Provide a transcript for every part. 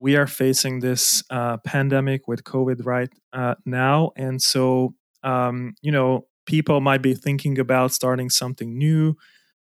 we are facing this uh, pandemic with COVID right uh, now. And so, um, you know, people might be thinking about starting something new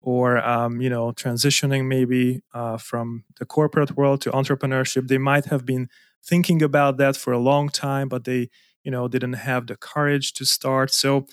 or, um, you know, transitioning maybe uh, from the corporate world to entrepreneurship. They might have been thinking about that for a long time, but they, you know, didn't have the courage to start. So,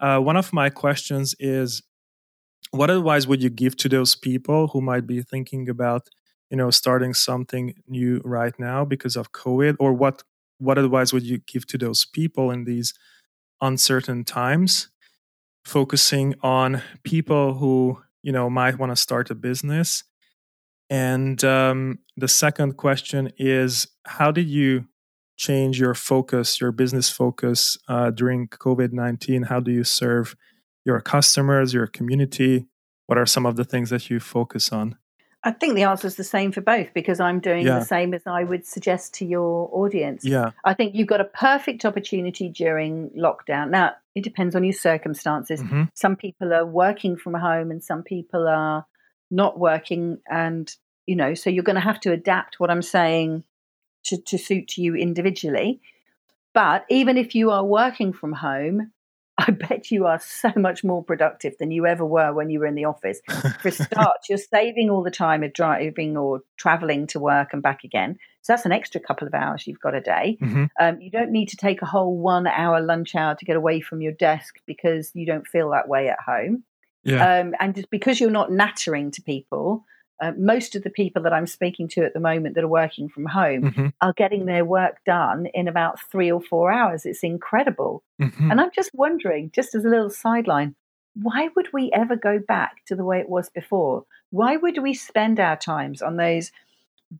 uh, one of my questions is what advice would you give to those people who might be thinking about you know starting something new right now because of covid or what what advice would you give to those people in these uncertain times? Focusing on people who you know might want to start a business. And um, the second question is how did you change your focus your business focus uh, during covid-19 how do you serve your customers your community? What are some of the things that you focus on I think the answer is the same for both because I'm doing yeah. the same as I would suggest to your audience. Yeah. I think you've got a perfect opportunity during lockdown. Now, it depends on your circumstances. Mm-hmm. Some people are working from home and some people are not working. And, you know, so you're going to have to adapt what I'm saying to, to suit you individually. But even if you are working from home, I bet you are so much more productive than you ever were when you were in the office. For a start, you're saving all the time of driving or traveling to work and back again. So that's an extra couple of hours you've got a day. Mm-hmm. Um, you don't need to take a whole one hour lunch hour to get away from your desk because you don't feel that way at home. Yeah. Um, and just because you're not nattering to people, uh, most of the people that I'm speaking to at the moment that are working from home mm-hmm. are getting their work done in about three or four hours. It's incredible. Mm-hmm. And I'm just wondering, just as a little sideline, why would we ever go back to the way it was before? Why would we spend our times on those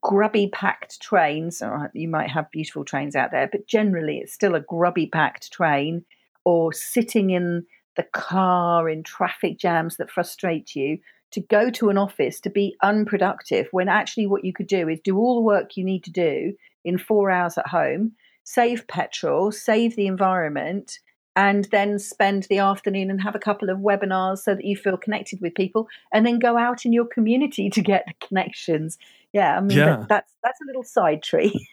grubby packed trains? You might have beautiful trains out there, but generally it's still a grubby packed train or sitting in the car in traffic jams that frustrate you to go to an office to be unproductive when actually what you could do is do all the work you need to do in four hours at home, save petrol, save the environment, and then spend the afternoon and have a couple of webinars so that you feel connected with people and then go out in your community to get the connections. Yeah, I mean yeah. That, that's that's a little side tree.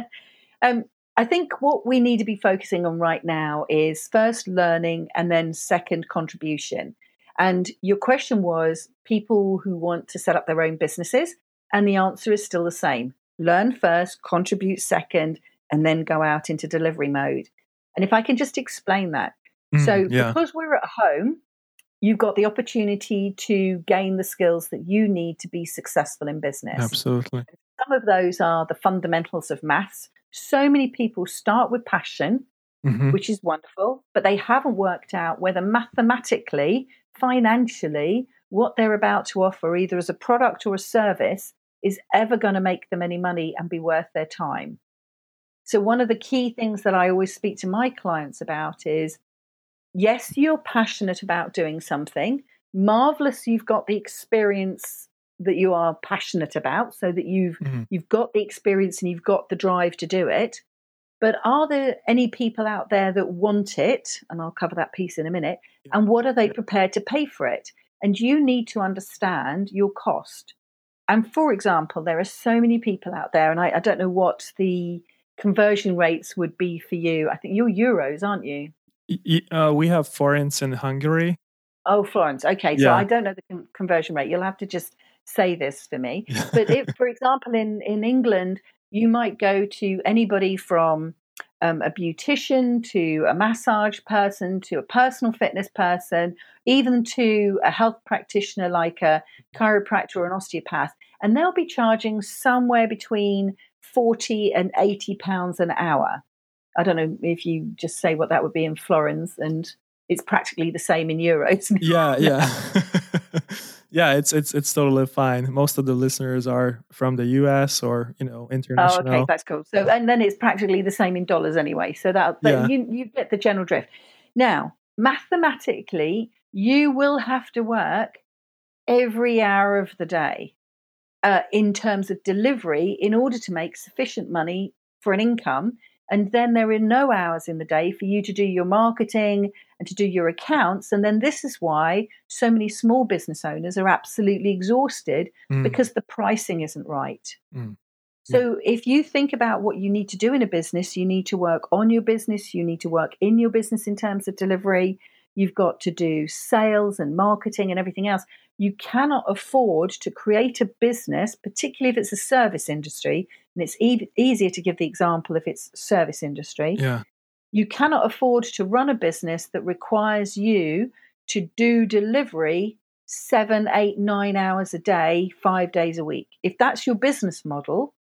um, I think what we need to be focusing on right now is first learning and then second contribution. And your question was people who want to set up their own businesses. And the answer is still the same learn first, contribute second, and then go out into delivery mode. And if I can just explain that. Mm, so, yeah. because we're at home, you've got the opportunity to gain the skills that you need to be successful in business. Absolutely. Some of those are the fundamentals of maths. So many people start with passion, mm-hmm. which is wonderful, but they haven't worked out whether mathematically financially what they're about to offer, either as a product or a service, is ever going to make them any money and be worth their time. So, one of the key things that I always speak to my clients about is yes, you're passionate about doing something. Marvelous, you've got the experience that you are passionate about so that you've mm-hmm. you've got the experience and you've got the drive to do it but are there any people out there that want it? And I'll cover that piece in a minute. And what are they prepared to pay for it? And you need to understand your cost. And for example, there are so many people out there, and I, I don't know what the conversion rates would be for you. I think you're euros, aren't you? Uh, we have forints in Hungary. Oh, Florence. Okay, so yeah. I don't know the con- conversion rate. You'll have to just say this for me. but if, for example, in in England, you might go to anybody from um, a beautician to a massage person to a personal fitness person, even to a health practitioner like a chiropractor or an osteopath, and they'll be charging somewhere between 40 and 80 pounds an hour. I don't know if you just say what that would be in florins, and it's practically the same in euros. Yeah, yeah. yeah, it's it's it's totally fine. Most of the listeners are from the US or you know international. Oh, okay, that's cool. So and then it's practically the same in dollars anyway. So that yeah. you you get the general drift. Now, mathematically, you will have to work every hour of the day uh, in terms of delivery in order to make sufficient money for an income and then there are no hours in the day for you to do your marketing and to do your accounts. And then this is why so many small business owners are absolutely exhausted mm. because the pricing isn't right. Mm. So if you think about what you need to do in a business, you need to work on your business, you need to work in your business in terms of delivery, you've got to do sales and marketing and everything else. You cannot afford to create a business, particularly if it's a service industry, and it's e- easier to give the example if it's service industry. Yeah. You cannot afford to run a business that requires you to do delivery seven, eight, nine hours a day, five days a week. If that's your business model,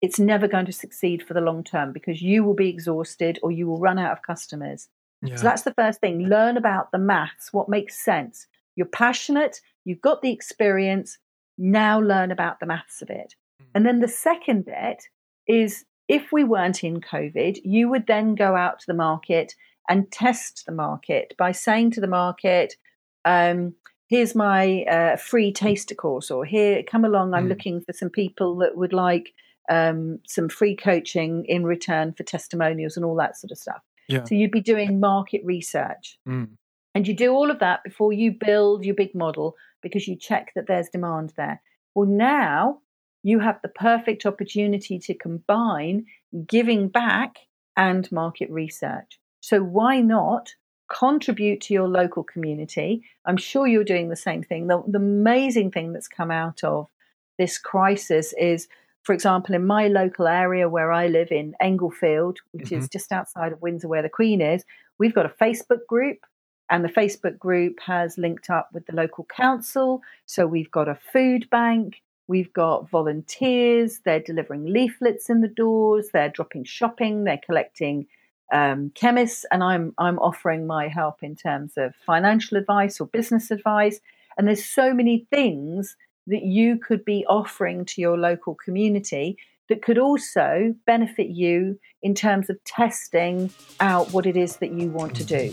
it's never going to succeed for the long term because you will be exhausted or you will run out of customers. Yeah. So that's the first thing. Learn about the maths, what makes sense. You're passionate, you've got the experience, now learn about the maths of it. Mm. And then the second bit is if we weren't in COVID, you would then go out to the market and test the market by saying to the market, um, here's my uh, free taster course, or here, come along, I'm mm. looking for some people that would like um, some free coaching in return for testimonials and all that sort of stuff. Yeah. So you'd be doing market research. Mm. And you do all of that before you build your big model because you check that there's demand there. Well, now you have the perfect opportunity to combine giving back and market research. So why not contribute to your local community? I'm sure you're doing the same thing. The, the amazing thing that's come out of this crisis is for example, in my local area where I live in Englefield, which mm-hmm. is just outside of Windsor where the Queen is, we've got a Facebook group. And the Facebook group has linked up with the local council. So we've got a food bank, we've got volunteers, they're delivering leaflets in the doors, they're dropping shopping, they're collecting um, chemists, and I'm I'm offering my help in terms of financial advice or business advice. And there's so many things that you could be offering to your local community that could also benefit you in terms of testing out what it is that you want to do.